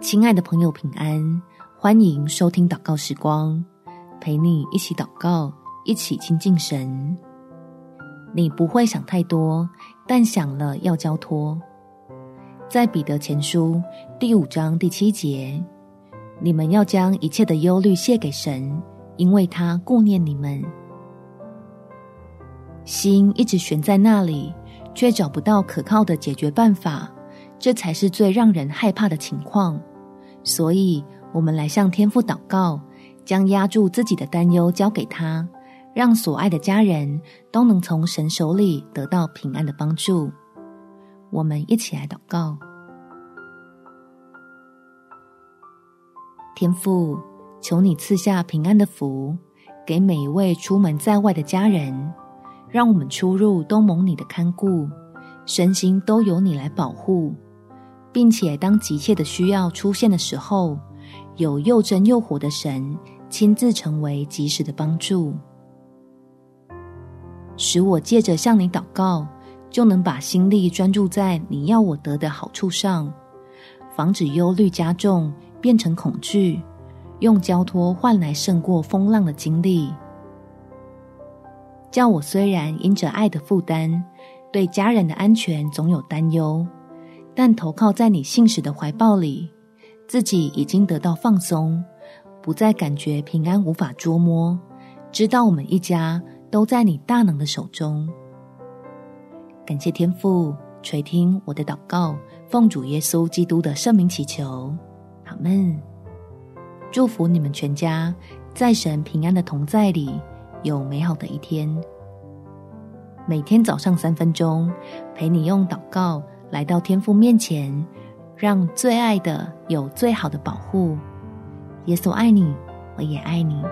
亲爱的朋友，平安！欢迎收听祷告时光，陪你一起祷告，一起亲近神。你不会想太多，但想了要交托。在彼得前书第五章第七节，你们要将一切的忧虑卸给神，因为他顾念你们。心一直悬在那里，却找不到可靠的解决办法，这才是最让人害怕的情况。所以，我们来向天父祷告，将压住自己的担忧交给他，让所爱的家人都能从神手里得到平安的帮助。我们一起来祷告：天父，求你赐下平安的福，给每一位出门在外的家人，让我们出入都蒙你的看顾，身心都由你来保护。并且，当急切的需要出现的时候，有又真又活的神亲自成为及时的帮助，使我借着向你祷告，就能把心力专注在你要我得的好处上，防止忧虑加重变成恐惧，用交托换来胜过风浪的经历。叫我虽然因着爱的负担，对家人的安全总有担忧。但投靠在你信使的怀抱里，自己已经得到放松，不再感觉平安无法捉摸。知道我们一家都在你大能的手中。感谢天父垂听我的祷告，奉主耶稣基督的圣名祈求，阿们。祝福你们全家在神平安的同在里有美好的一天。每天早上三分钟，陪你用祷告。来到天父面前，让最爱的有最好的保护。耶稣爱你，我也爱你。